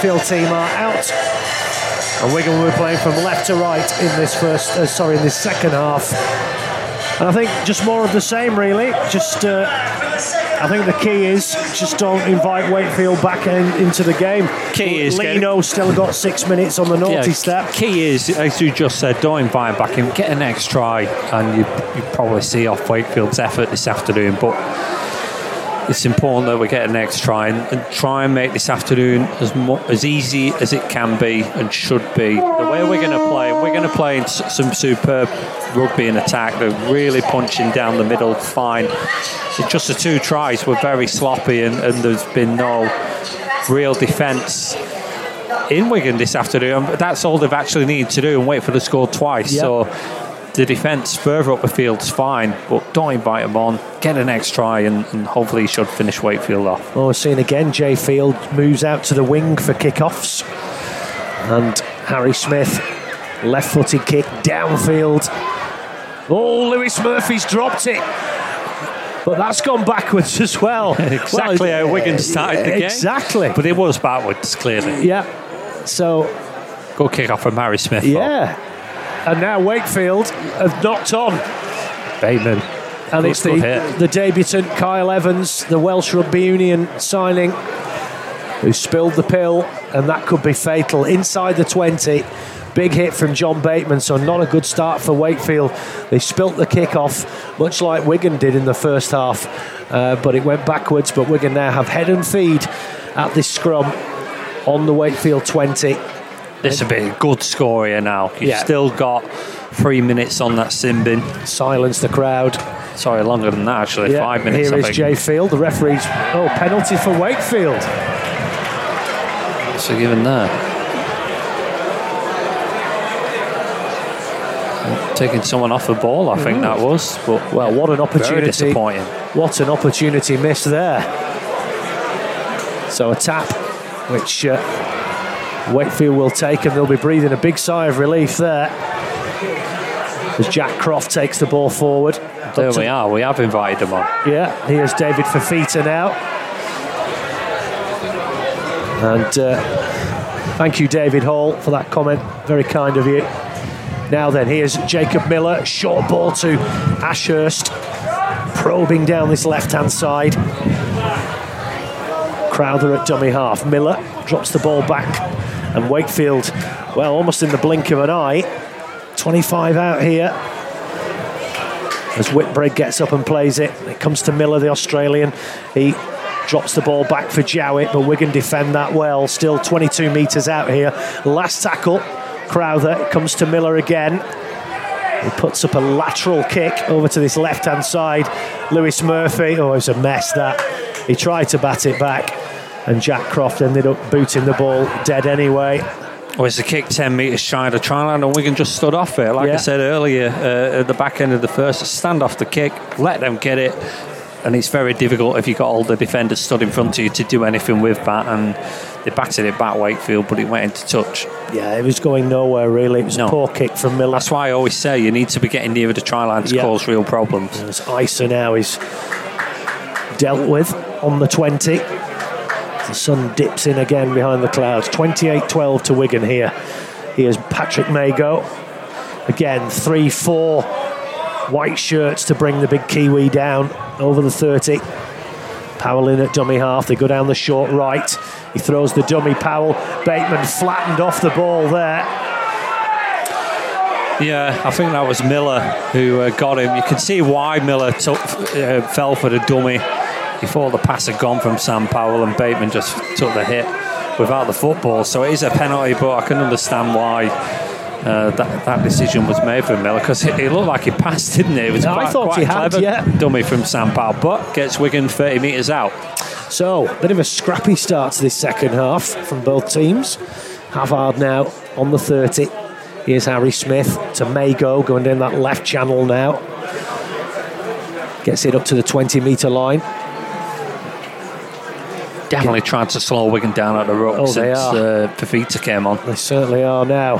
Wakefield team are out. And Wigan will be playing from left to right in this first, uh, sorry, in this second half. And I think just more of the same, really. Just, uh, I think the key is just don't invite Wakefield back in, into the game. Key is Lino still got six minutes on the naughty step. Key is, as you just said, don't invite him back in. Get an next try, and you you probably see off Wakefield's effort this afternoon. But it's important that we get a next try and, and try and make this afternoon as mo- as easy as it can be and should be. The way we're going to play, we're going to play in s- some superb rugby and attack. They're really punching down the middle, fine. It's just the two tries were very sloppy, and, and there's been no real defence in Wigan this afternoon. That's all they've actually needed to do and wait for the score twice. Yep. So the defence further up the field's fine, but don't invite them on. Get an next try, and, and hopefully he should finish Wakefield off. Well, we're seeing again, Jai Field moves out to the wing for kickoffs. And Harry Smith, left footed kick downfield. Oh, Lewis Murphy's dropped it. But that's gone backwards as well. exactly Well, how Wigan started the game. Exactly. But it was backwards, clearly. Yeah. So, Good kick off from Harry Smith. though. And now Wakefield have knocked on. Bateman. And it's the, hit. the debutant Kyle Evans, the Welsh Rugby Union signing, who spilled the pill, and that could be fatal. Inside the 20, big hit from John Bateman, so not a good start for Wakefield. They spilt the kick off, much like Wigan did in the first half, uh, but it went backwards. But Wigan now have head and feed at this scrum on the Wakefield 20. This will be a good score here now. You've Yeah. still got three minutes on that sin bin. Silence the crowd. Sorry, longer than that, actually. Yeah, Five minutes. Here is. Jai Field. The referee's oh penalty for Wakefield. So given there. Taking someone off the ball, I think that was. But Well, what an very opportunity! disappointing. What an opportunity missed there. So a tap, which uh, Wakefield will take, and they'll be breathing a big sigh of relief there. As Jack Croft takes the ball forward. There we are. We have invited them on. Yeah, here's David Fifita now. And uh, thank you, David Hall, for that comment. Very kind of you. Now then, here's Jacob Miller. Short ball to Ashurst. Probing down this left hand side. Crowther at dummy half. Miller drops the ball back. And Wakefield, well, almost in the blink of an eye. 25 out here as Whitbread gets up and plays it. It comes to Miller, the Australian. He drops the ball back for Jowett, but Wigan defend that well. Still 22 metres out here. Last tackle, Crowther. Comes to Miller again. He puts up a lateral kick over to this left hand side. Lewis Murphy, oh, it was a mess that. He tried to bat it back, and Jack Croft ended up booting the ball dead anyway. Well, it's a kick 10 metres shy of the try line, and Wigan just stood off it. Like Yeah. I said earlier, uh, at the back end of the first, stand off the kick, let them get it. And it's very difficult if you've got all the defenders stood in front of you to do anything with that. And they batted it back, Wakefield, but it went into touch. Yeah, it was going nowhere really. It was No. a poor kick from Miller. That's why I always say you need to be getting nearer the try line to Yeah. cause real problems. As Isa now is dealt with on the 20. The sun dips in again behind the clouds. 28 12 to Wigan here. Here's Patrick Mago. Again, 3 4 white shirts to bring the big Kiwi down over the 30. Powell in at dummy half. They go down the short right. He throws the dummy Powell. Bateman flattened off the ball there. Yeah, I think that was Miller who uh, got him. You can see why Miller took, uh, fell for the dummy before the pass had gone from Sam Powell, and Bateman just took the hit without the football. So it is a penalty, but I can understand why uh, that, that decision was made for Miller because it, it looked like he passed, didn't it? It was I quite, thought quite he had, clever yeah. dummy from Sam Powell, but gets Wigan 30 metres out. So, a bit of a scrappy start to this second half from both teams. Havard now on the 30. Here's Harry Smith to Mago going down that left channel now. Gets it up to the 20 metre line. Definitely trying to slow Wigan down at the ruck Oh, since uh, Fifita came on. They certainly are now.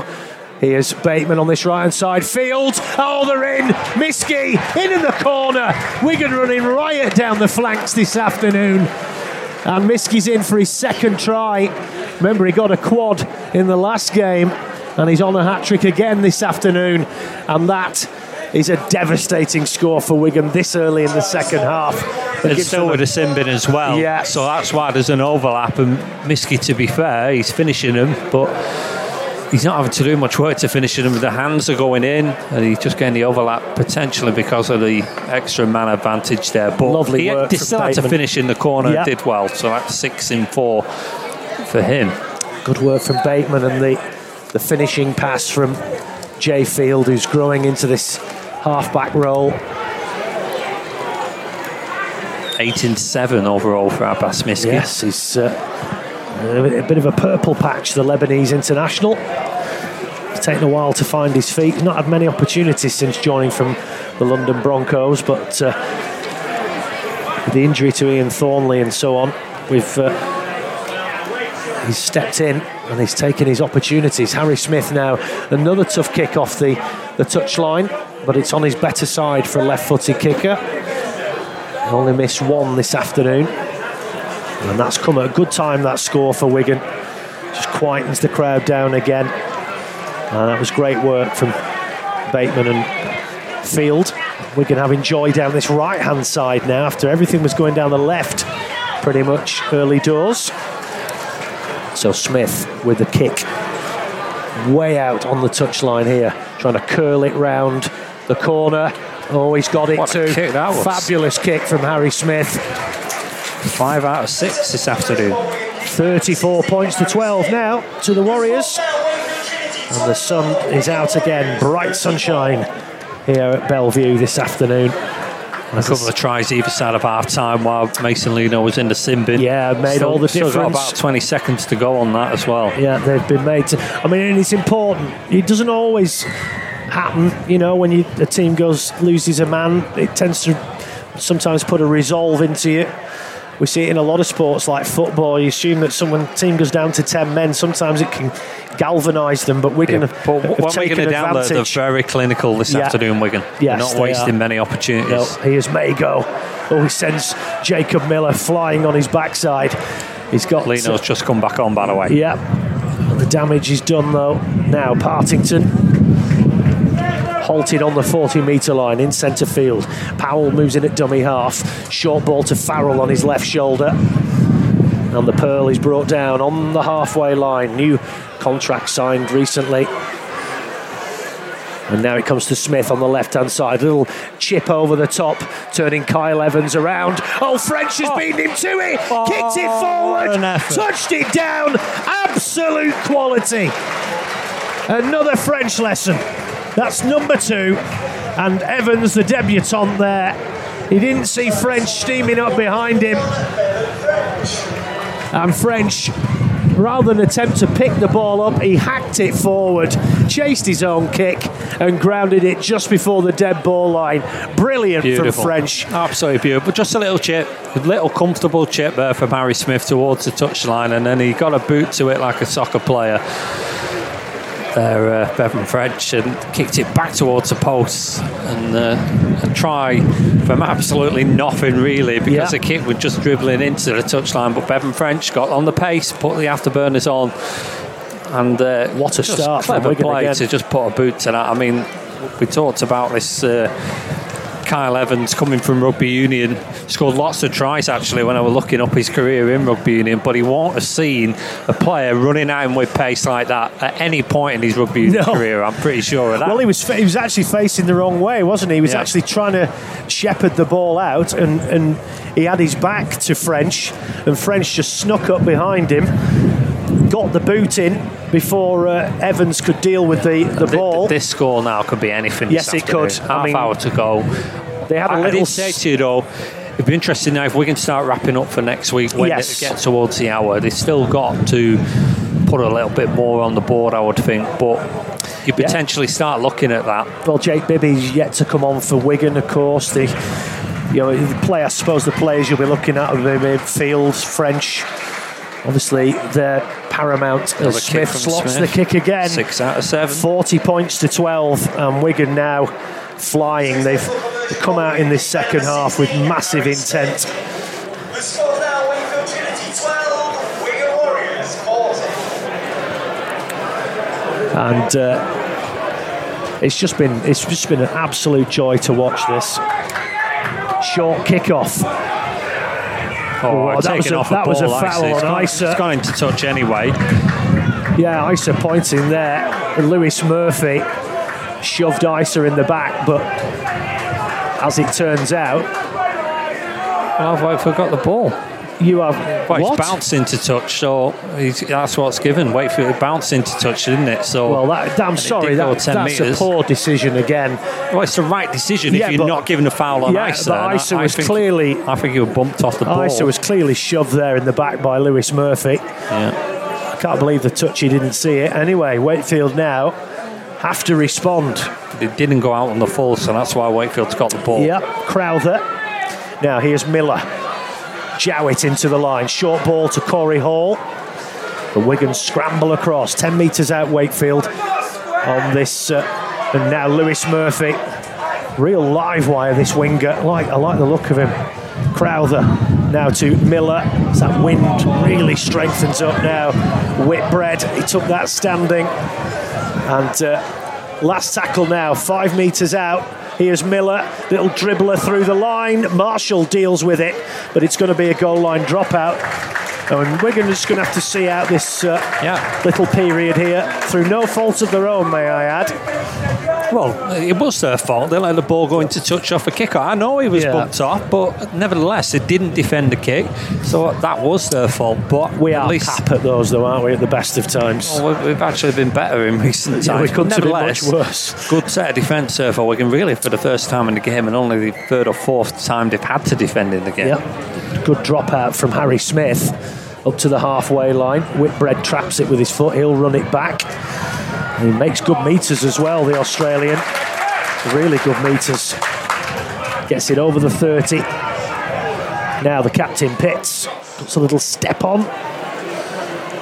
Here's Bateman on this right hand side. Fields. Oh, they're in. Miski in in the corner. Wigan running riot down the flanks this afternoon. And Miski's in for his second try. Remember, he got a quad in the last game, and he's on a hat trick again this afternoon, and that is a devastating score for Wigan this early in the second half. It It's gives still them with a sin bin as well. Yeah. So that's why there's an overlap. And Miski, to be fair, he's finishing them, but he's not having to do much work to finishing them. The hands are going in, and he's just getting the overlap potentially because of the extra man advantage there. But Lovely he, work from still had to finish in the corner and did well. So that's six in four for him. Good work from Bateman and the, the finishing pass from Jai Field, who's growing into this half-back role. Eight in seven overall for Abbas Miski. Yes, he's uh, a bit of a purple patch, the Lebanese international. It's taken a while to find his feet. He's not had many opportunities since joining from the London Broncos, but uh, the injury to Iain Thornley and so on, we've uh, he's stepped in and he's taken his opportunities. Harry Smith now another tough kick off the the touchline, but it's on his better side for a left-footed kicker. He only missed one this afternoon. And that's come at a good time, that score for Wigan. Just quietens the crowd down again. And that was great work from Bateman and Field. Wigan having joy down this right hand side now after everything was going down the left pretty much early doors. So Smith with the kick way out on the touchline here, trying to curl it round the corner. Oh, he's got it What a too. kick that was. Fabulous kick from Harry Smith. Five out of six this afternoon. 34 points to 12 now to the Warriors. And the sun is out again, bright sunshine here at Belle Vue this afternoon. A couple of tries either side of half time while Mason Lino was in the sin bin. Yeah, made Still- all the still got difference. about 20 seconds to go on that as well. Yeah, they've been made to. I mean, and it's important. It doesn't always happen, you know, when you, a team goes loses a man. It tends to sometimes put a resolve into you. We see it in a lot of sports like football. You assume that someone team goes down to ten men. Sometimes it can galvanise them, but Wigan have, But have when taken Wigan down, they're, advantage. very clinical this Yeah. afternoon, Wigan. Yes, they're not wasting are. many No, opportunities. here's Mago. Oh, he sends Jacob Miller flying on his backside. He's got Lino's just come back on, by the way. Yeah. The damage is done though. Now Partington halted on the 40 metre line in centre field. Powell moves in at dummy half. Short ball to Farrell on his left shoulder. And the Pearl is brought down on the halfway line. New contract signed recently. And now it comes to Smith on the left hand side. Little chip over the top, turning Kyle Evans around. Oh, French has beaten him to it. Kicked it forward. Touched it down. Absolute quality. Another French lesson. That's number two. And Evans, the debutant there. He didn't see French steaming up behind him. And French, rather than attempt to pick the ball up, he hacked it forward, chased his own kick, and grounded it just before the dead ball line. Brilliant Beautiful. from French. Absolutely beautiful. Just a little chip, a little comfortable chip there from Harry Smith towards the touchline, and then he got a boot to it like a soccer player. There, uh, Bevan French, and kicked it back towards the post, and uh, a try from absolutely nothing really, because Yeah. the kick was just dribbling into the touchline. But Bevan French got on the pace, put the afterburners on, and uh, What a start clever play again. to just put a boot to that. I mean, we talked about this. Uh, Kyle Evans coming from rugby union scored lots of tries actually when I was looking up his career in rugby union, but he won't have seen a player running at him with pace like that at any point in his rugby union No. career. I'm pretty sure of that. Well, he was he was actually facing the wrong way, wasn't he? He was Yeah. actually trying to shepherd the ball out, and, and he had his back to French, and French just snuck up behind him, got the boot in before uh, Evans could deal with the, the ball. This score now could be anything. Yes, it could. afternoon. I Half mean, hour to go. They had a I little. did say to you though, it'd be interesting now if we can start wrapping up for next week when Yes. it gets towards the hour. They've still got to put a little bit more on the board, I would think, but you Yeah. potentially start looking at that. well, Jake Bibby's yet to come on for Wigan, of course. The you know the play, I suppose the players you'll be looking at are maybe Fields, French. Obviously, they're paramount Another Smith slots Smith. the kick again. Six out of seven. 40 points to 12, and Wigan now flying. They've come out in this second half with massive intent. The score now, Wakefield Trinity 12, Wigan Warriors 40. and uh, it's just been it's just been an absolute joy to watch this short kickoff. Oh, Oh, that was a- off that was a foul. It's on gone- Isa. It's gone into touch anyway. Yeah, Isa pointing there. Lewis Murphy shoved Isa in the back, but as it turns out, Well, I've Wakefield got the ball. you have Well, what? it's bounced into touch, so he's, that's what's given. Wakefield bounced into touch, didn't it? So, Well, that, I'm it sorry, that, 10 that's metres. a poor decision again. well, it's the right decision Yeah, if you're not given a foul on yeah, Isa. but Isa I, was I think, clearly- I think he was bumped off the ball. Isa was clearly shoved there in the back by Lewis Murphy. yeah. I can't believe the touch, he didn't see it. Anyway, Wakefield now have to respond. It didn't go out on the full, so that's why Wakefield's got the ball. Yep, Crowther. Now here's Miller. Jowett into the line. Short ball to Corey Hall. The Wigan scramble across. 10 metres out Wakefield on this. Uh, and now Lewis Murphy. Real live wire, this winger. I like, I like the look of him. Crowther now to Miller. That wind really strengthens up now. Whitbread, he took that standing. And uh, last tackle now, five metres out. Here's Miller, little dribbler through the line. Marshall deals with it, but it's going to be a goal line dropout. And Wigan is going to have to see out this uh, Yeah. little period here through no fault of their own, may I add. Well, it was their fault. They let the ball go into touch off a kicker. I know he was Yeah. bumped off, but nevertheless, they didn't defend the kick, so that was their fault. But We at are least pap at those, though, aren't we, at the best of times? Well, we- we've actually been better in recent Yeah, times. we couldn't have been much worse. Good set of defence there for Wigan, really, for the first time in the game, and only the third or fourth time they've had to defend in the game. Yep. Good dropout from Harry Smith up to the halfway line. Whitbread traps it with his foot. He'll run it back. He makes good meters as well, the Australian. Really good meters. Gets it over the 30. Now the captain Pitts puts a little step on.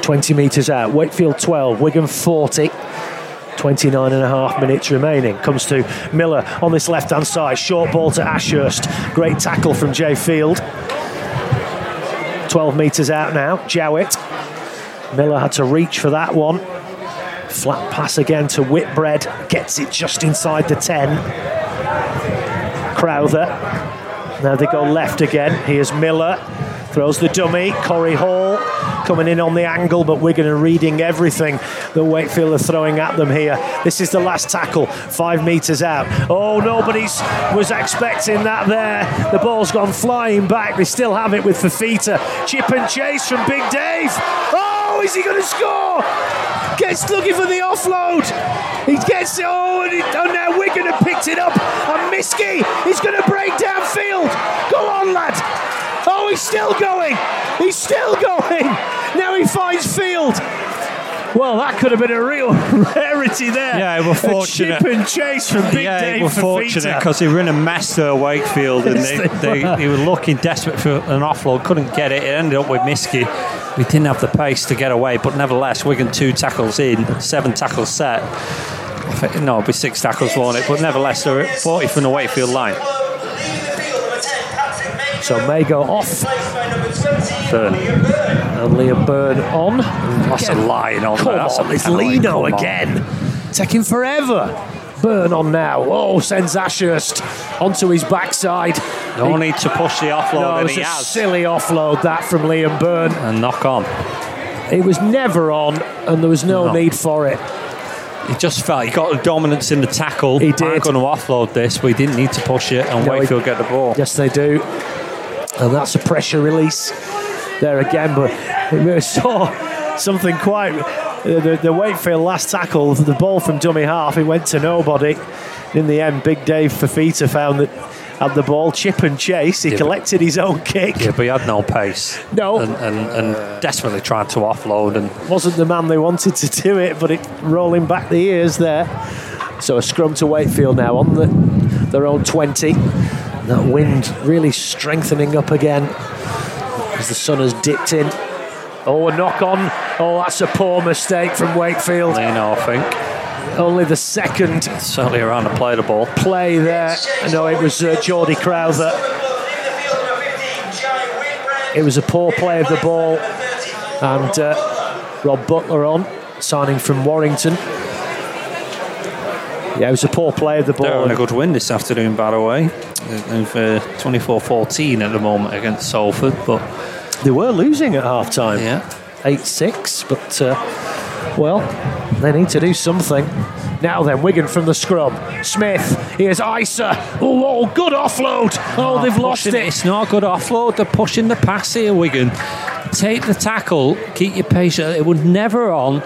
20 metres out. Wakefield 12, Wigan 40. 29 and a half minutes remaining. Comes to Miller on this left hand side. Short ball to Ashurst. Great tackle from Jai Field. 12 metres out now. Jowett. Miller had to reach for that one. Flat pass again to Whitbread. Gets it just inside the 10. Crowther. Now they go left again. Here's Miller. Throws the dummy. Corey Hall coming in on the angle, but Wigan are reading everything that Wakefield are throwing at them here. This is the last tackle, five metres out. Oh, nobody's was expecting that there. The ball's gone flying back. They still have it with Fifita. Chip and chase from Big Dave. Oh, Oh, is he going to score? Gets looking for the offload. He gets it. Oh, and, it, and oh, now Wigan have picked it up. And Miski is going to break downfield. Go on, lad. Oh, he's still going. He's still going. Now he finds Field. Well, that could have been a real rarity there. Yeah, we're A fortunate. chip and chase from Big yeah, Dave we're for fortunate because they were in a mess there, Wakefield, and Yes, they, they they, were. they were looking desperate for an offload, couldn't get it. It ended up with Miski. We didn't have the pace to get away, but nevertheless, Wigan two tackles in, seven tackles set. No, it'll be six tackles, won't it? But nevertheless, they're at 40 from the Wakefield line. So Mago off Byrne. And Liam Byrne on. That's a line on Come. That's a on, it's. Lino again. Taking forever. Byrne on now. Oh, sends Ashurst onto his backside. No need to push the offload, No, it was he silly offload that from Liam Byrne. And knock on. It was never on, and there was no, No. need for it. He just felt he got the dominance in the tackle. He did. I'm going to offload this, but he didn't need to push it, and No, he- Wakefield get the ball. Yes, they do. And that's a pressure release there again. But we saw something quite. The, the, the Wakefield last tackle, the ball from dummy half, it went to nobody. In the end, Big Dave Fifita found that had the ball, chip and chase. He Yeah, but- collected his own kick. Yeah, but he had no pace. No. And, and, and desperately tried to offload. And Wasn't the man they wanted to do it, but it rolling back the ears there. So a scrum to Wakefield now on the, their own 20. That wind really strengthening up again as the sun has dipped in. Oh, a knock on. Oh, that's a poor mistake from Wakefield. Lino, I think, Only the second certainly around to play the ball. play there. No, it was uh, Geordie Crowther. It was a poor play of the ball. And uh, Rob Butler on, signing from Warrington. Yeah, it was a poor play of the ball. They're a good win this afternoon, by the way. They've 24 14 at the moment against Salford, but They were losing at half time. yeah. 8 6, but uh, well, they need to do something. Now then, Wigan from the scrum. Smith, here's Isa. Oh, oh, good offload. Oh, they've lost Pushing it. It's not a good offload. They're pushing the pass here, Wigan. Take the tackle, keep your patient. It was never on.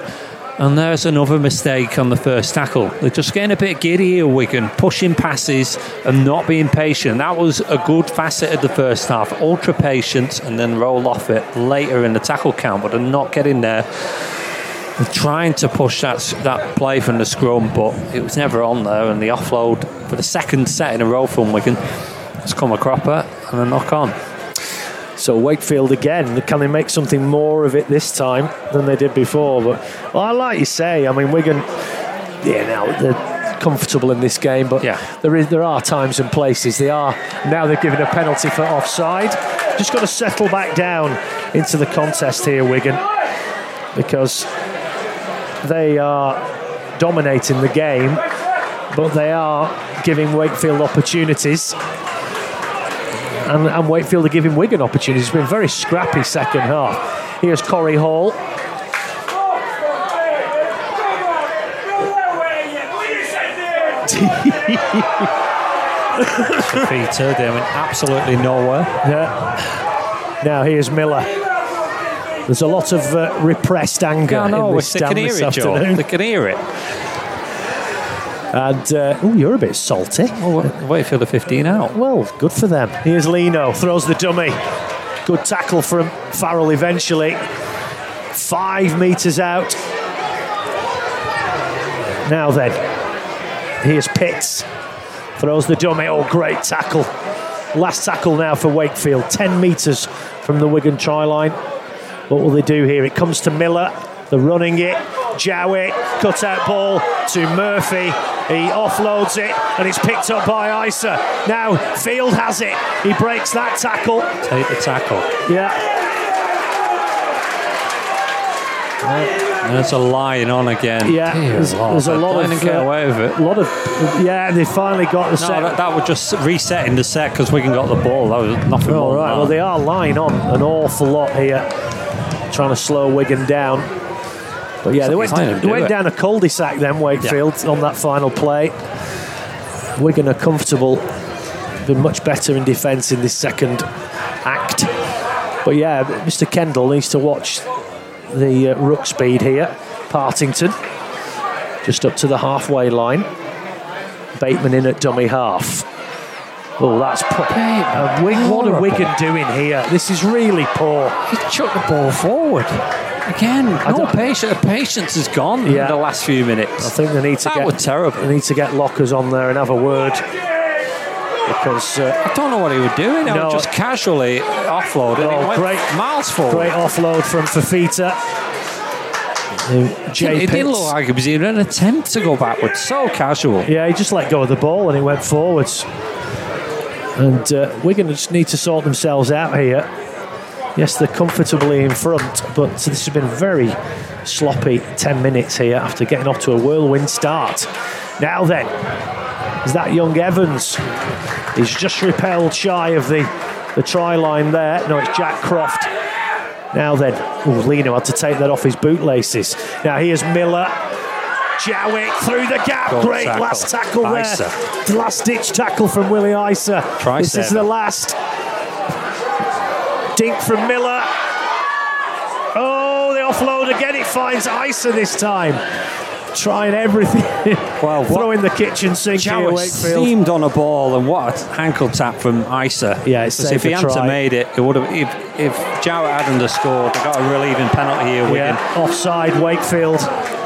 And there's another mistake on the first tackle. They're just getting a bit giddy here, Wigan, pushing passes and not being patient. That was a good facet of the first half. Ultra patience and then roll off it later in the tackle count, but they're not getting there. They're trying to push that that play from the scrum, but it was never on there. And the offload for the second set in a row from Wigan has come a cropper and a knock on. So Wakefield again, can they make something more of it this time than they did before? But well, I like you say, I mean Wigan, yeah, now they're comfortable in this game, but Yeah. there is there are times and places they are now they've given a penalty for offside. Just got to settle back down into the contest here, Wigan, because they are dominating the game, but they are giving Wakefield opportunities and, and Wakefield are giving Wigan opportunities. It's been a very scrappy second half. Here's Corey Hall. Peter, they went absolutely nowhere. Yeah. Now here's Miller. There's a lot of uh, repressed anger in this stand this afternoon. They can hear it. And uh, oh, you're a bit salty. Oh, Wakefield are 15 out. Well, good for them. Here's Lino, throws the dummy. Good tackle from Farrell eventually. Five metres out. Now then, here's Pitts. Throws the dummy. Oh, great tackle. Last tackle now for Wakefield. 10 metres from the Wigan try line. What will they do here? It comes to Miller. They're running it. Jowett, cut out ball to Murphy. He offloads it and it's picked up by Isa. Now Field has it. He breaks that tackle. Take the tackle. Yeah. There's a lion on again. Yeah, Dear there's- there's a lot of, get uh, away with it. A lot of yeah, they finally got the No, set. that, that was just resetting the set because Wigan got the ball. That was nothing All more. right, than well they are lying on an awful lot here, trying to slow Wigan down. But yeah, they went, to they went down a cul-de-sac then Wakefield on that final play. Wigan are comfortable, been much better in defence in this second act. But yeah, Mr. Kendall needs to watch the uh, ruck speed here. Partington just up to the halfway line. Bateman in at dummy half. Oh, that's poor. Uh, Wig- what are. Wigan doing here? This is really poor. He chucked the ball forward. Again, no patience. The patience is gone Yeah. in the last few minutes. I think they need to that get was terrible. They need to get lockers on there and have a word because uh, I don't know what he was doing. I No. was just casually offloading. Oh, great. miles forward. great offload from Fifita. Jay it didn't look like it was even an attempt to go backwards. So casual. Yeah, he just let go of the ball and it went forwards. And uh, Wigan just need to sort themselves out here. Yes, they're comfortably in front, but this has been a very sloppy 10 minutes here after getting off to a whirlwind start. Now then, is that young Evans? He's just repelled shy of the, the try line there. No, it's Jack Croft. Now then, oh, Lino had to take that off his bootlaces. Now here's Miller. Jowett through the gap. Good Great tackle. last tackle there. Last ditch tackle from Willie Isa. This is the last. Dink from Miller. Oh, the offload again. It finds Isa this time. Trying everything. Well, throwing the kitchen sink here, Jowett Wakefield. seemed on a ball, and what a ankle tap from Isa. Yeah, it's saved if he hadn't made it, it would have. If, if Jowett hadn't scored, they got a relieving penalty here, Wigan. Yeah, offside Wakefield.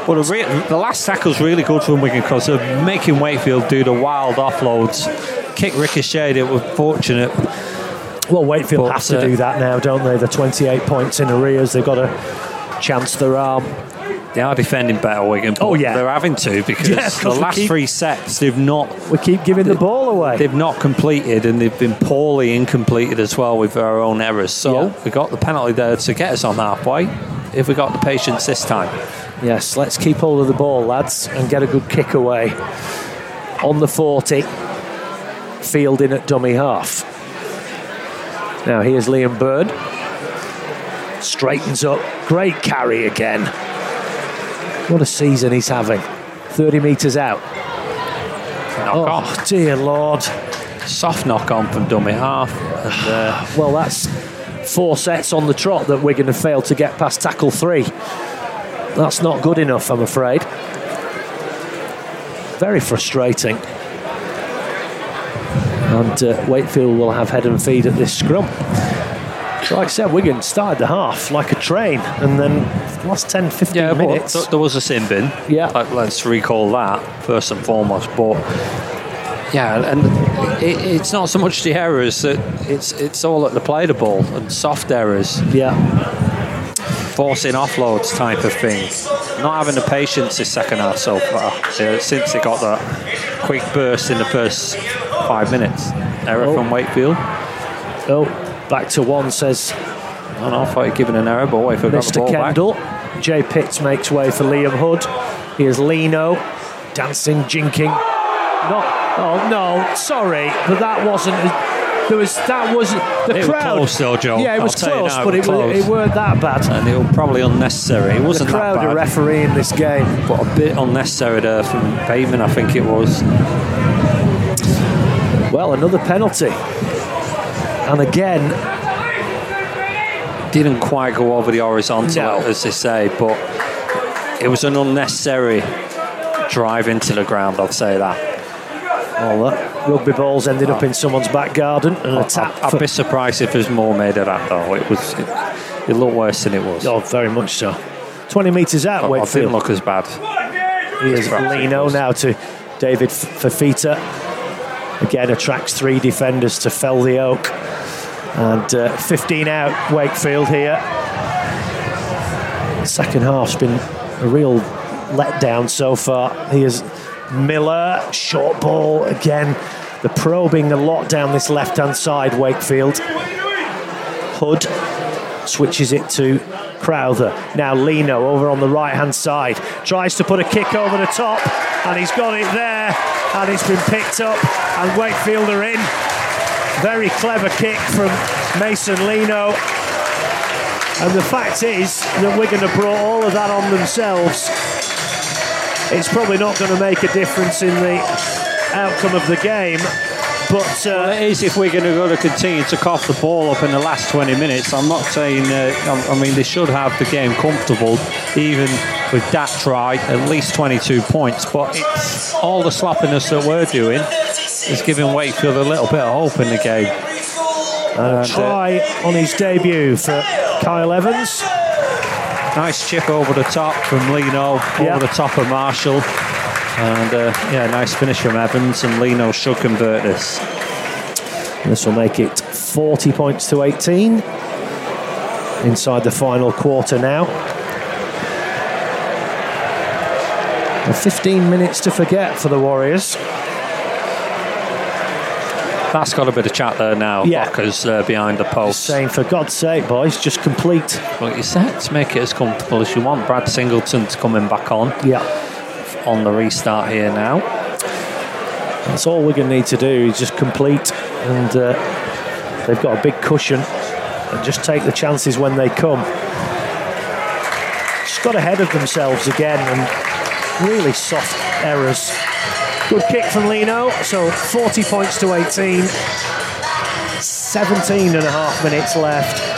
Well, the, re- the last tackle's really good from Wigan because they're making Wakefield do the wild offloads. Kick ricocheted, it was fortunate. Well, Wakefield But, have to uh, do that now, don't they? The 28 points in arrears. They've got to chance their arm. They are defending better, Wigan. But Oh, yeah. they're having to because Yeah, the last keep- three sets they've not We keep giving the ball away. they've not completed and they've been poorly incompleted as well with our own errors. So Yeah. we got the penalty there to get us on halfway. If we got the patience this time, Yes, let's keep hold of the ball, lads, and get a good kick away. on the 40, fielding at dummy half. Now here's Liam Byrne. Straightens up. Great carry again. What a season he's having. 30 metres out. Knock Oh, on. dear Lord. Soft knock on from dummy half. And, uh, Well, that's four sets on the trot that Wigan have failed to get past tackle three. That's not good enough, I'm afraid. Very frustrating. And uh, Wakefield will have head and feed at this scrum. Like I said, Wigan started the half like a train, and then last 10, 15 yeah, minutes. th- there was a sin bin. Yeah. Like, let's recall that first and foremost. But yeah, and it, it's not so much the errors that it's it's all at the play the ball and soft errors, yeah, forcing offloads type of thing. Not having the patience this second half so far uh, since they got that quick burst in the first five minutes. Error Oh. from Wakefield. oh, back to one says I don't know if I'd given an error, but Wakefield got the Mr. ball back. Kendall. Jay Pitts makes way for Liam Hood. Here's Lino dancing, jinking. Not, oh no, sorry, but that wasn't. There was that was the It was crowd. close though, Joe. Yeah, it I'll was tell close, now, but it it, was was, close. it weren't that bad. and it was probably unnecessary. It wasn't crowd that are bad, refereeing this game. but a bit unnecessary there from Bateman. I think it was. Well, another penalty, and again, Didn't quite go over the horizontal, No. as they say, but it was an unnecessary drive into the ground. I'd say that. all that rugby balls ended up in someone's back garden and a tap. I'd, I'd be surprised if there's more made of that though. It was. It, it looked worse than it was. oh, very much so. Twenty metres out, I Wakefield. didn't look as bad. Here's Perhaps it Lino now to David Fifita. Again, attracts three defenders to fell the oak. And uh, 15 out, Wakefield here. Second half's been a real letdown so far. Here's Miller, short ball again. The probing a lot down this left hand side, Wakefield. Hood switches it to Crowther. Now Lino over on the right hand side tries to put a kick over the top, and he's got it there, and it's been picked up, and Wakefield are in. Very clever kick from Mason Lino. And the fact is that Wigan have brought all of that on themselves. It's probably not going to make a difference in the outcome of the game, but uh, Well, it is if we're going to go to continue to cough the ball up in the last 20 minutes. I'm not saying, uh, I I mean, they should have the game comfortable, even with that try, at least 22 points. But it's all the sloppiness that we're doing is giving Wakefield a little bit of hope in the game. a try on his debut for Kyle Evans. Nice chip over the top from Lino, Yeah. over the top of Marshall. And uh, yeah, nice finish from Evans, and Lino should convert this. This will make it 40 points to 18. Inside the final quarter now. And 15 minutes to forget for the Warriors. That's got a bit of chat there now. Yeah. Lockers uh, behind the post. Saying, for God's sake, boys, just complete. Well, you said to make it as comfortable as you want. Brad Singleton's coming back on Yeah. On the restart here now. That's all we're going to need to do is just complete. And uh, they've got a big cushion. And just take the chances when they come. Just got ahead of themselves again and really soft errors. Good kick from Lino. So 40 points to 18. 17 and a half minutes left.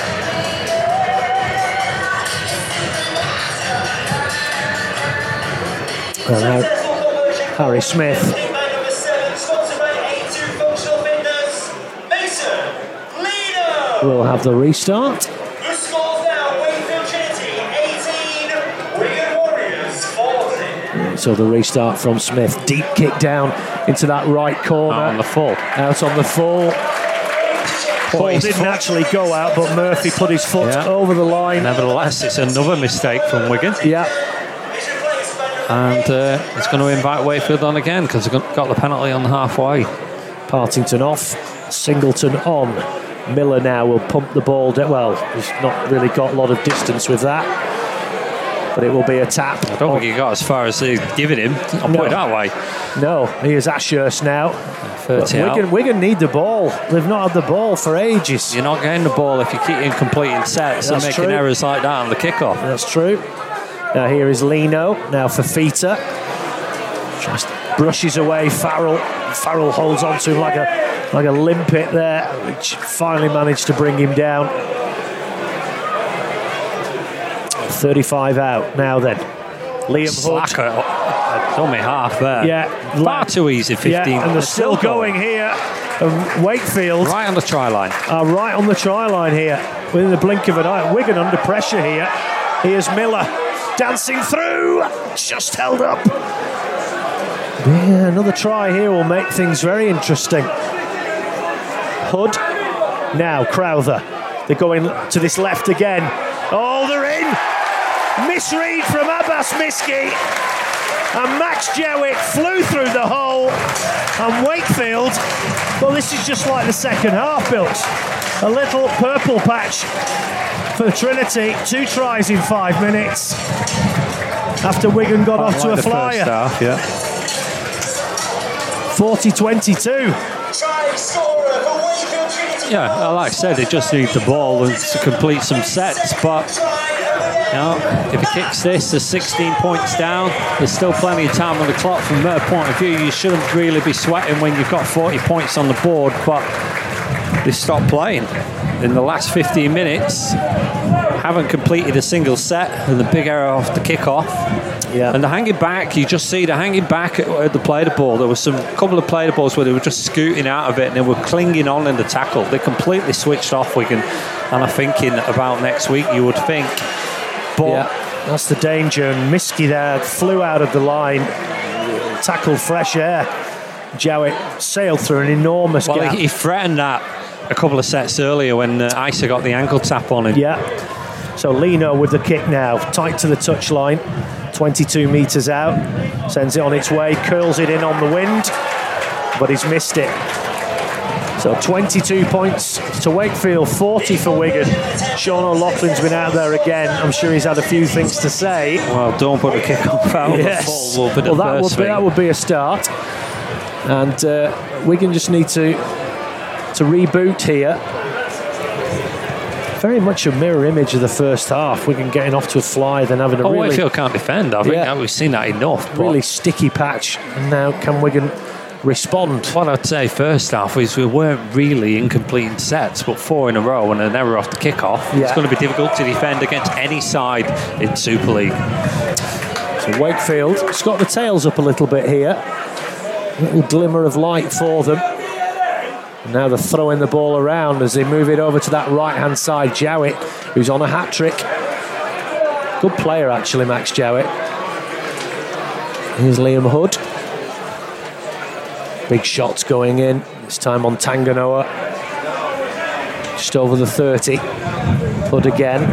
Functional Fitness, Mason Lino. will have the restart. The scores now, Wakefield Trinity 18, Wigan Warriors 40. So the restart from Smith. Deep kick down into that right corner. Out on the full. Out on the full. Ball didn't foot. actually go out, but Murphy put his foot Yeah. over the line. Nevertheless, it's another mistake from Wigan. Yeah, And uh, it's going to invite Wakefield on again because they've got the penalty on halfway. Partington off, Singleton on. Miller now will pump the ball down. Well, he's not really got a lot of distance with that. but it will be a tap. I don't think he got as far as they giving him. I'll No. put it that way. No, he is Ashurst now. But 30 out. Wigan, Wigan need the ball. They've not had the ball for ages. You're not getting the ball if you keep incompleting sets and making true. errors like that on the kickoff. That's true. Now here is Lino. Now Fifita. Just brushes away Farrell. Farrell holds on to him like a like a limpet there, which finally managed to bring him down. 35 out now then. Liam Hood. Slacker. uh, Done me half there. Yeah, Far too easy, 15. Yeah, and they're still going here. And Wakefield Right on the try line. are right on the try line here within the blink of an eye. Wigan under pressure here. Here's Miller dancing through, just held up. Yeah, another try here will make things very interesting. Hood, now Crowther. They're going to this left again. Oh, they're in. Misread from Abbas Miski. And Max Jowett flew through the hole. And Wakefield, well, this is just like the second half built. A little purple patch for Trinity. Two tries in five minutes. After Wigan got off to a flyer. half, yeah. 40 22. Try scorer for Wakefield Trinity. Yeah, like I said, they just need the ball to complete some sets. But you know, if he kicks this, there's 16 points down. There's still plenty of time on the clock. From their point of view, you shouldn't really be sweating when you've got 40 points on the board. But they stopped playing in the last 15 minutes. Haven't completed a single set, and the big error off the kickoff. Yeah. And the hanging back, you just see the hanging back at, the play the ball. There was some couple of play the balls where they were just scooting out of it and they were clinging on in the tackle. They completely switched off Wigan. And I'm thinking about next week, you would think. But Yeah, that's the danger. And Miski there flew out of the line, tackled fresh air. Jowett sailed through an enormous well, gap. he, he threatened that a couple of sets earlier when uh, Isa got the ankle tap on him. Yeah. So Lino with the kick now, tight to the touchline, 22 metres out, sends it on its way, curls it in on the wind, but he's missed it. So 22 points to Wakefield, 40 for Wigan. Sean O'Loughlin's been out there again. I'm sure he's had a few things to say. Well, don't put the kick off out Yes. the full will be the well, that would be, that would be a start. And uh, Wigan just need to to reboot here. Very much a mirror image of the first half. Wigan getting off to a fly, then having a Oh, really, Wakefield can't defend. I think Yeah. Uh, we've seen that enough. Really sticky patch. And now can Wigan respond? What I'd say first half is we weren't really in completing sets, but four in a row and an error off the kickoff. Yeah. It's going to be difficult to defend against any side in Super League. So Wakefield, it's got the tails up a little bit here. Little glimmer of light for them. And now they're throwing the ball around as they move it over to that right hand side. Jowett, who's on a hat trick. Good player, actually, Max Jowett. Here's Liam Hood. Big shots going in. This time on Tanginoa. Just over the 30. Hood again.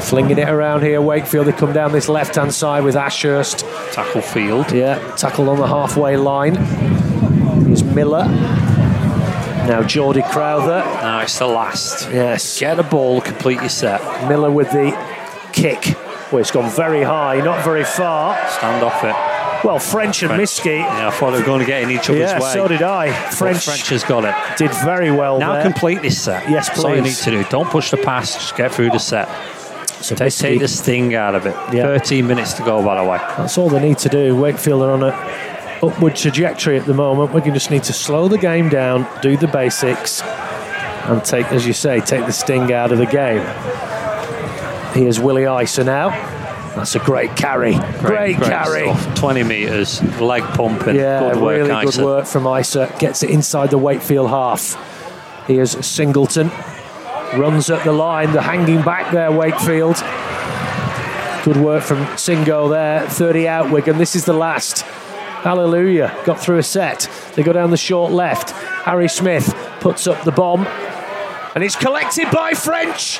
Flinging it around here. Wakefield, they come down this left hand side with Ashurst. Tackle field. Yeah, tackled on the halfway line. Here's Miller. Now Geordie Crowther. Now it's the last. Yes. Get the ball, complete your set. Miller with the kick. Well, it's gone very high, not very far. Stand off it. Well, French and. Miski. Yeah, I thought they were going to get in each other's Yeah, way. so did I. French, French has got it. did very well Now there. complete this set. Yes, That's all you need to do. Don't push the pass. Just get through the set. So Take, take the sting out of it. Yeah. 13 minutes to go, by the way. That's all they need to do. Wakefield are on a upward trajectory at the moment. We can just need to slow the game down, do the basics, and take, as you say, take the sting out of the game. Here's Willie Isa now. That's a great carry. Great, carry. stuff. 20 metres, leg pumping. Yeah, good work, really good Isa. work from Isa. Gets it inside the Wakefield half. Here's Singleton. Runs up the line, the hanging back there, Wakefield. Good work from Singo there. 30 out, Wigan. This is the last. Hallelujah. Got through a set. They go down the short left. Harry Smith puts up the bomb. And it's collected by French.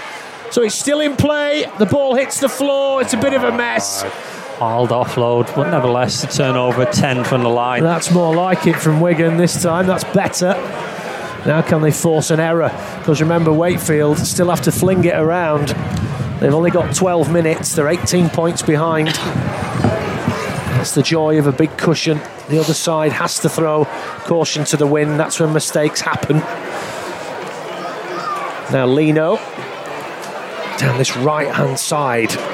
So it's still in play. The ball hits the floor. It's a bit of a mess. Wild offload, but nevertheless, a turnover 10 from the line. That's more like it from Wigan this time. That's better. Now can they force an error? Because remember, Wakefield still have to fling it around. They've only got 12 minutes. They're 18 points behind. That's the joy of a big cushion. The other side has to throw caution to the wind. That's when mistakes happen. Now Lino down this right hand side Interchange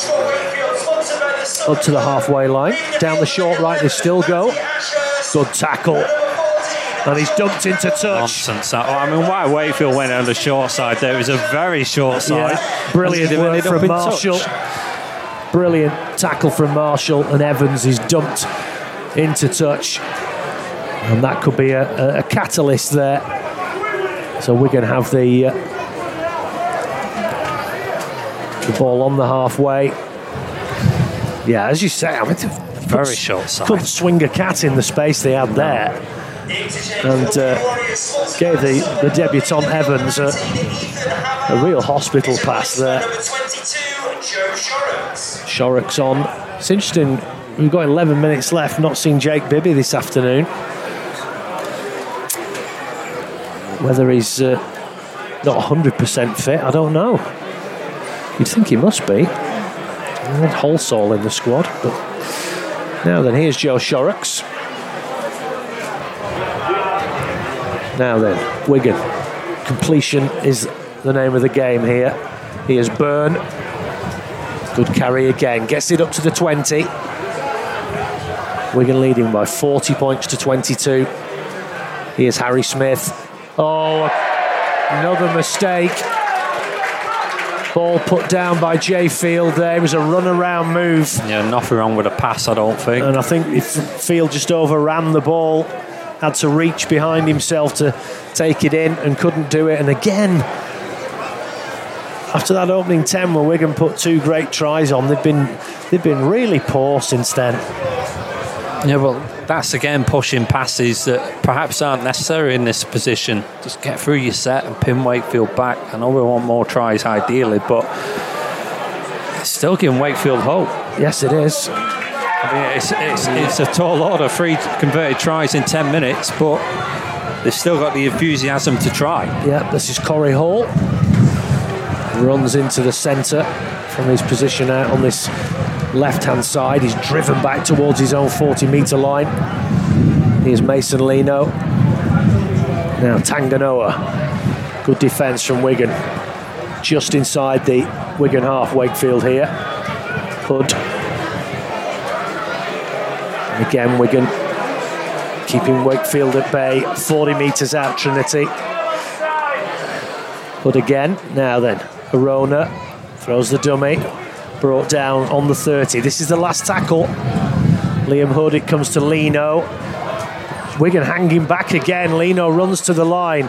for Wakefield, sponsored the up to the halfway line. Down the short right, they still go. Good tackle. And he's dumped into touch. Nonsense. I mean, why Wakefield went on the short side there? It was a very short side. Yeah, brilliant work from Marshall. touch. Brilliant tackle from Marshall and Evans is dumped into touch. And that could be a, a, catalyst there. So we're going to have the uh, the ball on the halfway. Yeah, as you say, I mean, Very short side. couldn't swing a cat in the space they had there. And, uh, Gave the, the debutant Evans a, a real hospital pass there. Number 22, Joe Shorrocks. On. It's interesting. We've got 11 minutes left. Not seen Jake Bibby this afternoon. Whether he's uh, not 100% fit, I don't know. You'd think he must be. Had Halsall in the squad, but now then, here's Joe Shorrocks. Now then, Wigan. Completion is the name of the game here. Here's Byrne. Good carry again. Gets it up to the 20. Wigan leading by 40 points to 22. Here's Harry Smith. Oh, another mistake. Ball put down by Jai Field there. It was a run around move. Yeah, nothing wrong with a pass, I don't think. And I think if Field just overran the ball, had to reach behind himself to take it in and couldn't do it. And again, after that opening 10 where Wigan put two great tries on, they've been they've been really poor since then. Yeah, well, that's again pushing passes that perhaps aren't necessary in this position. Just get through your set and pin Wakefield back. I know we want more tries ideally, but it's still giving Wakefield hope. Yes, it is. I mean, it's, it's, it's a tall order, three converted tries in 10 minutes, but they've still got the enthusiasm to try. Yeah, this is Corey Hall. Runs into the centre from his position out on this left hand side. He's driven back towards his own 40 metre line. Here's Mason Lino. Now Tanginoa. Good defence from Wigan. Just inside the Wigan half, Wakefield here. Hood. And again, Wigan keeping Wakefield at bay. 40 metres out, Trinity. Hood again. Now then, Arona throws the dummy. Brought down on the 30. This is the last tackle. Liam Hood, it comes to Lino. Wigan hanging back again. Lino runs to the line.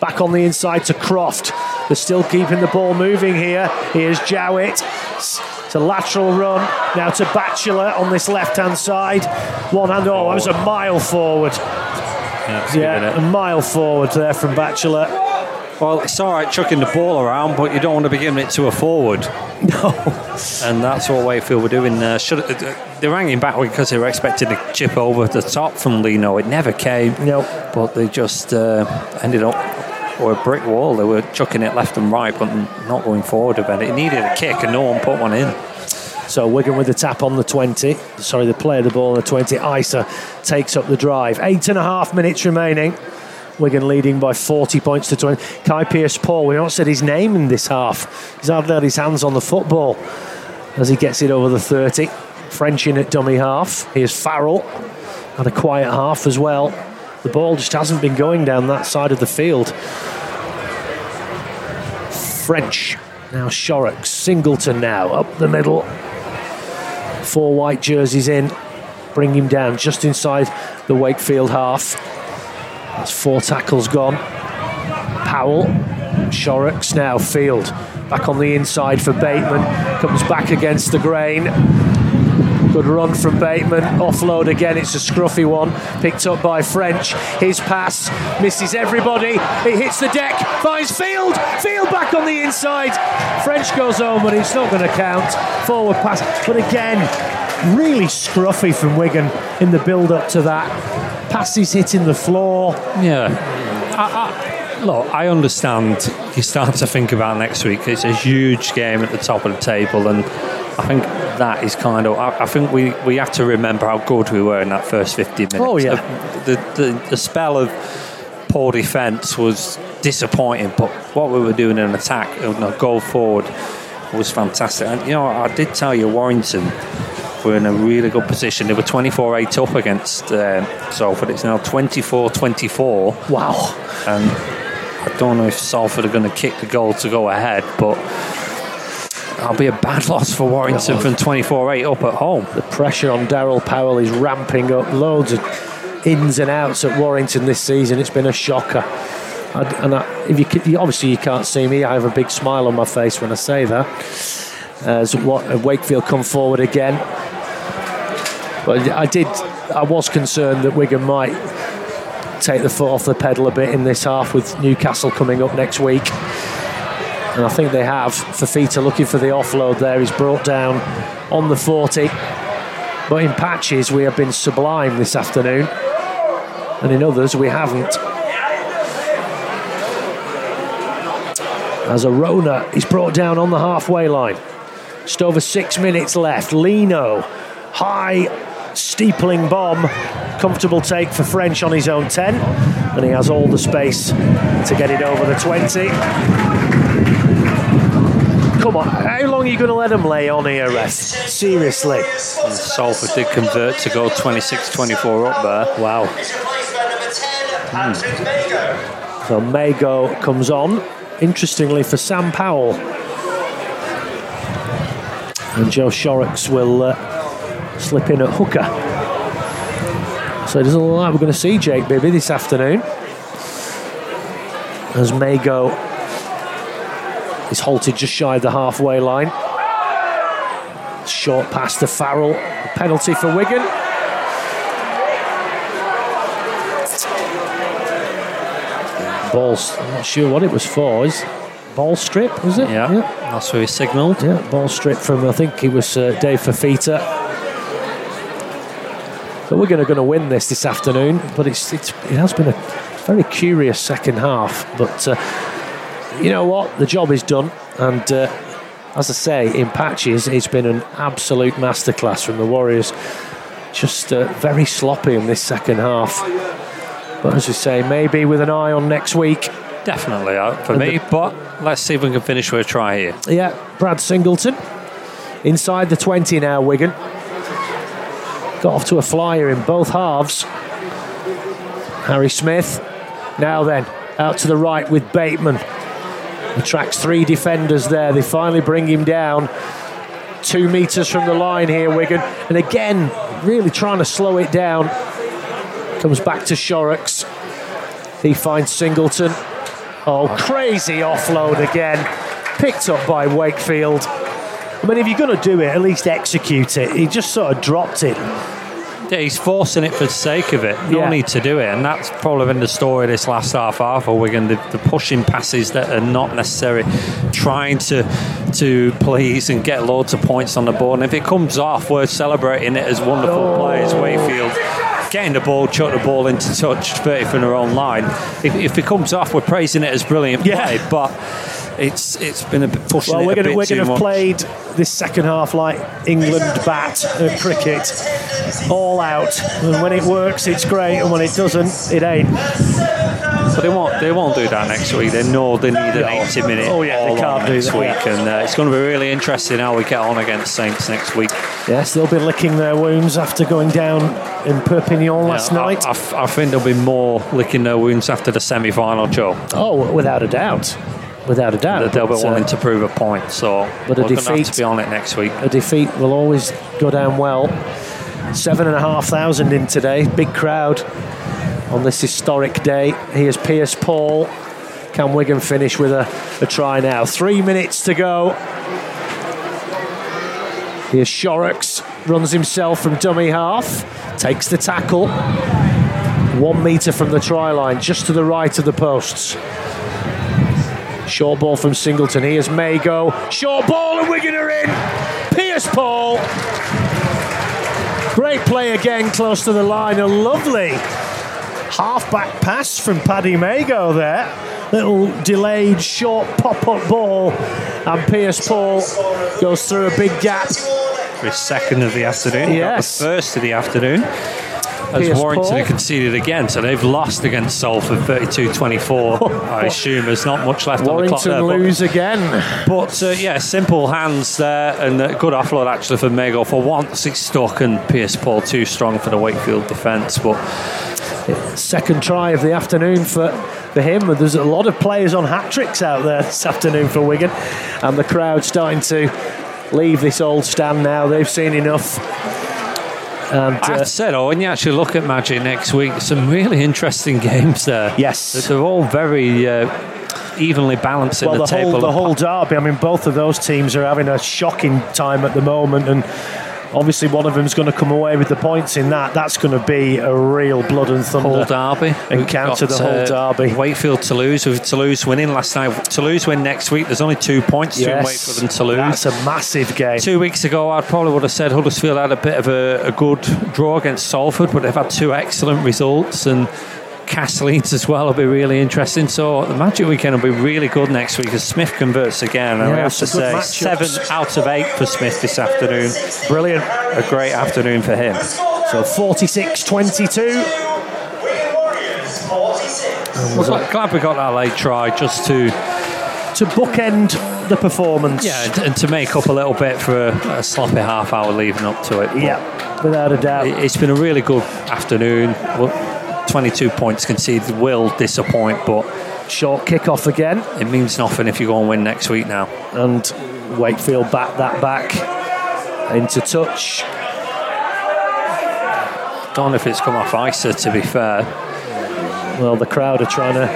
Back on the inside to Croft. They're still keeping the ball moving here. Here's Jowett. It's a lateral run. Now to Batchelor on this left hand side. One hand. Oh, that was a mile forward. Yeah, Yeah, a mile forward there from Batchelor. Well, it's all right chucking the ball around, but you don't want to be giving it to a forward. No. And that's what Wakefield were doing there. Should they rang him back because they were expecting a chip over the top from Lino. It never came. No. But they just uh, ended up or a brick wall. They were chucking it left and right, but not going forward about it. It needed a kick, and no one put one in. So Wigan with the tap on the 20. Sorry, the player of the ball on the 20. Isa takes up the drive. Eight and a half minutes remaining. Wigan leading by 40 points to 20. Kai Pierce Paul, we haven't said his name in this half. He's hardly had his hands on the football as he gets it over the 30. French in at dummy half. Here's Farrell. Had a quiet half as well. The ball just hasn't been going down that side of the field. French. Now Shorrock. Singleton now up the middle. Four white jerseys in. Bring him down just inside the Wakefield half. That's four tackles gone. Powell. Shorrocks now. Field. Back on the inside for Bateman. Comes back against the grain. Good run from Bateman. Offload again. It's a scruffy one. Picked up by French. His pass misses everybody. It hits the deck. Finds Field. Field back on the inside. French goes home, but it's not going to count. Forward pass. But again, really scruffy from Wigan in the build up to that. Passes hitting the floor. Yeah. I, I, Look, I understand you start to think about next week. It's a huge game at the top of the table, and I think that is kind of. I, I think we, we have to remember how good we were in that first 50 minutes. Oh, yeah. The, the, the spell of poor defence was disappointing, but what we were doing in attack and a goal forward was fantastic. And, you know, I did tell you, Warrington were in a really good position. They were 24 8 up against um, Salford. It's now 24 24. Wow. And I don't know if Salford are going to kick the goal to go ahead, but that'll be a bad loss for Warrington from 24 8 up at home. The pressure on Daryl Powell is ramping up. Loads of ins and outs at Warrington this season. It's been a shocker. I, and I, if you, could- obviously you can't see me, I have a big smile on my face when I say that. As what Wakefield come forward again, but I did. I was concerned that Wigan might take the foot off the pedal a bit in this half with Newcastle coming up next week. And I think they have. Fifita looking for the offload there. He's brought down on the 40. But in patches, we have been sublime this afternoon. And in others, we haven't. As Arona is brought down on the halfway line. Just over six minutes left. Lino, high steepling bomb. Comfortable take for French on his own 10. And he has all the space to get it over the 20. Come on, how long are you going to let them lay on here, Ref? Seriously. And Salford did convert to go 26 24 up there. Wow. Is replaced by number 10, Patrick Mago. So Mago comes on, interestingly, for Sam Powell. And Joe Shorrocks will uh, slip in at hooker. So it doesn't look like we're going to see Jake Bibby this afternoon. As Mago is halted just shy of the halfway line. Short pass to Farrell. Penalty for Wigan. Balls. I'm not sure what it was for. Is ball strip? Was it? Yeah, that's who he signalled. Yeah, ball strip from I think it was uh, Dave Fifita. But we're going to win this this afternoon. But it's, it's it has been a very curious second half. But uh, you know what? The job is done, and uh, as I say, in patches, it's been an absolute masterclass from the Warriors. Just uh, very sloppy in this second half. But as we say, maybe with an eye on next week. Definitely out for me, but let's see if we can finish with a try here. Yeah, Brad Singleton inside the 20 now, Wigan. Got off to a flyer in both halves. Harry Smith. Now then, out to the right with Bateman. Attracts three defenders there. They finally bring him down. Two metres from the line here, Wigan. And again, really trying to slow it down. Comes back to Shorrocks. He finds Singleton. Oh, crazy offload again. Picked up by Wakefield. I mean, if you're going to do it, at least execute it. He just sort of dropped it. Yeah, he's forcing it for the sake of it. No Yeah. need to do it, and that's probably been the story this last half hour for Wigan. The, the pushing passes that are not necessary, trying to to please and get loads of points on the board. And if it comes off, we're celebrating it as wonderful Oh. players. Wayfield getting the ball, chuck the ball into touch, 30 from their own line. If, if it comes off, we're praising it as brilliant Yeah. play, but. It's it's been a bit pushing Well, it we're going to we're going to have played this second half like England bat at cricket, all out. And when it works, it's great, and when it doesn't, it ain't. But they won't. They won't do that next week. They know they need an Yeah. 80 minute. Oh, yeah, they can't on do next that, week, yeah. and uh, it's going to be really interesting how we get on against Saints next week. Yes, they'll be licking their wounds after going down in Perpignan last Yeah, I- night. I, f- I think there'll be more licking their wounds after the semi-final, Joe. oh, without a doubt, without a doubt. That they'll be uh, wanting to prove a point. So but a we're going to have defeat- to be on it next week. a defeat will always go down well. Seven and a half thousand in today, big crowd on this historic day. Here's Pierce Paul. Can Wigan finish with a, a try now? Three minutes to go. Here's Shorrocks, runs himself from dummy half, takes the tackle. One metre from the try line, just to the right of the posts. Short ball from Singleton. Here's Mago. Short ball and Wigan are in. Pierce Paul. Great play again, close to the line. A lovely half-back pass from Paddy Mago there. little delayed short pop-up ball, and Pierce Paul goes through a big gap. His second of the afternoon. Yes. the first of the afternoon. As Pierce Warrington Paul. have conceded again, so they've lost against Salford 32-24. I assume there's not much left on the clock Warrington there. but- lose again. But uh, yeah, simple hands there and a good offload actually for Mago. For once, it's stuck and Pierce Paul too strong for the Wakefield defence. But Second try of the afternoon for, for him. And There's a lot of players on hat tricks out there this afternoon for Wigan, and the crowd starting to leave this old stand now. They've seen enough. And uh, to say though, when you actually look at Magic next week, some really interesting games there. Yes. they're all very uh, evenly balanced in well, the, the, table. whole the Hull derby. I mean, both of those teams are having a shocking time at the moment, and obviously one of them's going to come away with the points in that. That's going to be a real blood and thunder. Hull derby. Encounter the whole got, uh, derby. Wakefield Toulouse with Toulouse winning last night. Toulouse win next week. There's only two points yes, between Wakefield and Toulouse. that's a massive game. Two weeks ago, I probably would have said Huddersfield had a bit of a, a good draw against Salford, but they've had two excellent results and Castle Leeds as well will be really interesting. So the Magic weekend will be really good next week as Smith converts again. And Yeah, have to say, seven out of eight for Smith this afternoon. Brilliant. A great afternoon for him. So 46 22. Wigan Warriors 46. Well, glad- we got that late try just to To bookend the performance. yeah and, to make up a little bit for a, a sloppy half hour leading up to it. Yeah, without a doubt. it- It's been a really good afternoon. Well, 22 points conceded will disappoint, but Short kick-off again, it means nothing if you go and win next week now. and Wakefield back that back into touch. Don't know if it's come off ISA, to be fair. Well, the crowd are trying to.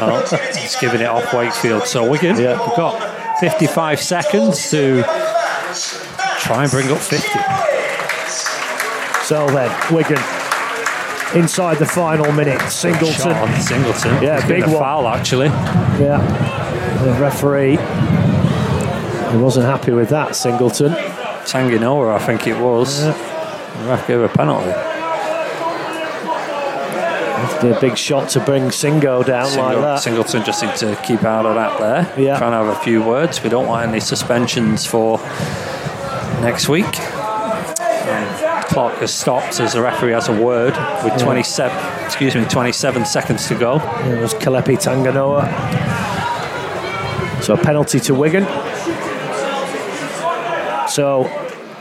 No, it's giving it off Wakefield. So Wigan, Yeah. we've got 55 seconds to try and bring up 50. So then, Wigan inside the final minute. Singleton. Shot Singleton. Yeah, He's big one. foul actually. Yeah, the referee. He wasn't happy with that, Singleton. Tanginoa, I think it was. The ref gave a penalty. The big shot to bring Singo down like that. Singleton just need to keep out of that there. Yeah. Trying to have a few words. We don't want any suspensions for next week. Um, clock has stopped as the referee has a word with 27, excuse me, 27 seconds to go. It was Kelepi Tanginoa. So a penalty to Wigan. So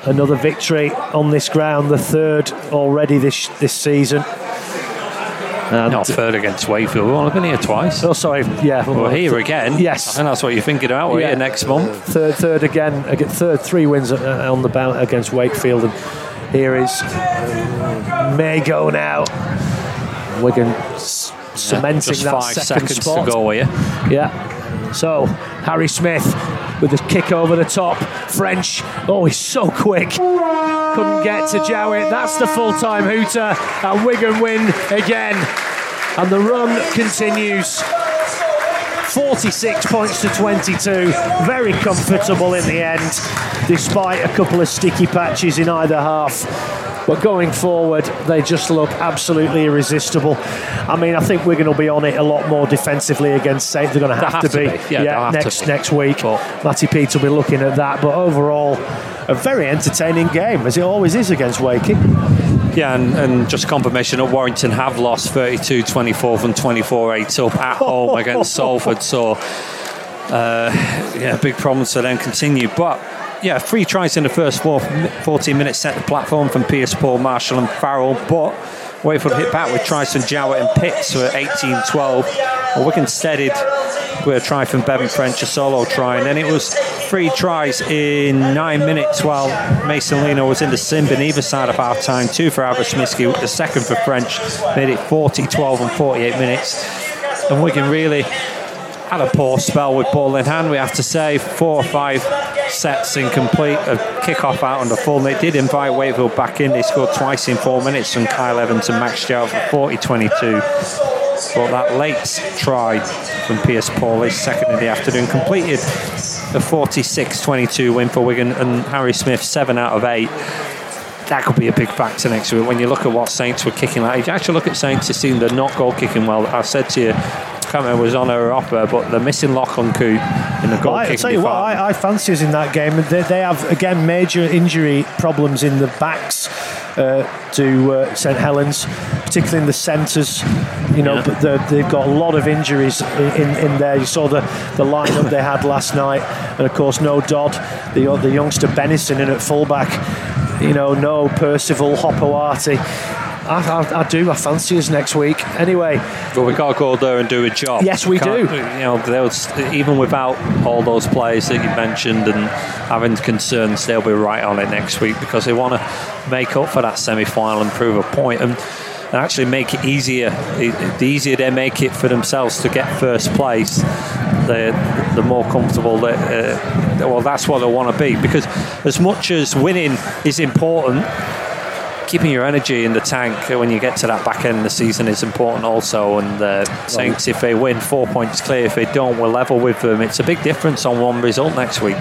another victory on this ground, the third already this this season. And Not third against Wakefield. We've only been here twice. oh, sorry, yeah, We're here again. Yes. I think that's what you're thinking about. We're Yeah. here next month. Third, third again, third three wins uh, on the bout against Wakefield, and here is Mago now. Wigan cementing Just that five second seconds spot. to go. Yeah. So Harry Smith with the kick over the top. French. Oh, he's so quick. Couldn't get to Jowett. That's the full-time hooter, and Wigan win again. And the run continues. 46 points to 22. Very comfortable in the end, despite a couple of sticky patches in either half. But going forward, they just look absolutely irresistible. I mean, I think we're going to be on it a lot more defensively against Saint. They're going to have, have to to be. be. Yeah, to next be. next week. But- Matty Peet will be looking at that. But overall, a very entertaining game, as it always is against Wakey. Yeah, and, and just confirmation that Warrington have lost 32 24 from 24 8 up at home against Salford. So, uh, yeah, big problems for them continue. But, yeah, three tries in the first four, 14 minutes set the platform from Pierce, Paul, Marshall, and Farrell. But Wakefield hit back with tries from Jowett and Pitts for 18 12. Well, Wigan steadied with a try from Bevan French, a solo try, and then it was three tries in nine minutes while Mason Lino was in the sim on either side of half time. Two for Abbas Miski, the second for French, made it 40 12 and 48 minutes. And Wigan really had a poor spell with ball in hand, we have to say. Four or five sets incomplete, a kick-off out on the full. They did invite Wakefield back in. They scored twice in four minutes from Kyle Evans and Max Jow for 40 22. But that late try from Pierce Paul, his second in the afternoon, completed a 46 22 win for Wigan and Harry Smith, 7 out of 8. that could be a big factor next week. When you look at what Saints were kicking like, if you actually look at Saints this season, they're not goal kicking well. I said to you, remember was on or off there, but they're missing Lachlan Coote in the goal Well, I tell you what. I, I fancy us in that game. They, they have again major injury problems in the backs uh, to uh, St Helens, particularly in the centres. You know, Yeah. but they've got a lot of injuries in, in there. You saw the, the lineup they had last night, and of course, no Dodd, the the youngster Bennison in at fullback. You know, no Percival Hopoate. I, I, I do. I fancy us next week. Anyway, But we got to go there and do a job. Yes, we Can't- do. You know, even without all those players that you mentioned and having concerns, they'll be right on it next week because they want to make up for that semi-final and prove a point and, and actually make it easier. The easier they make it for themselves to get first place, the the more comfortable they. Uh, well, that's what they want to be because as much as winning is important keeping your energy in the tank when you get to that back end of the season is important also. And uh, Saints, if they win, four points clear. If they don't, we're level with them. It's a big difference on one result next week.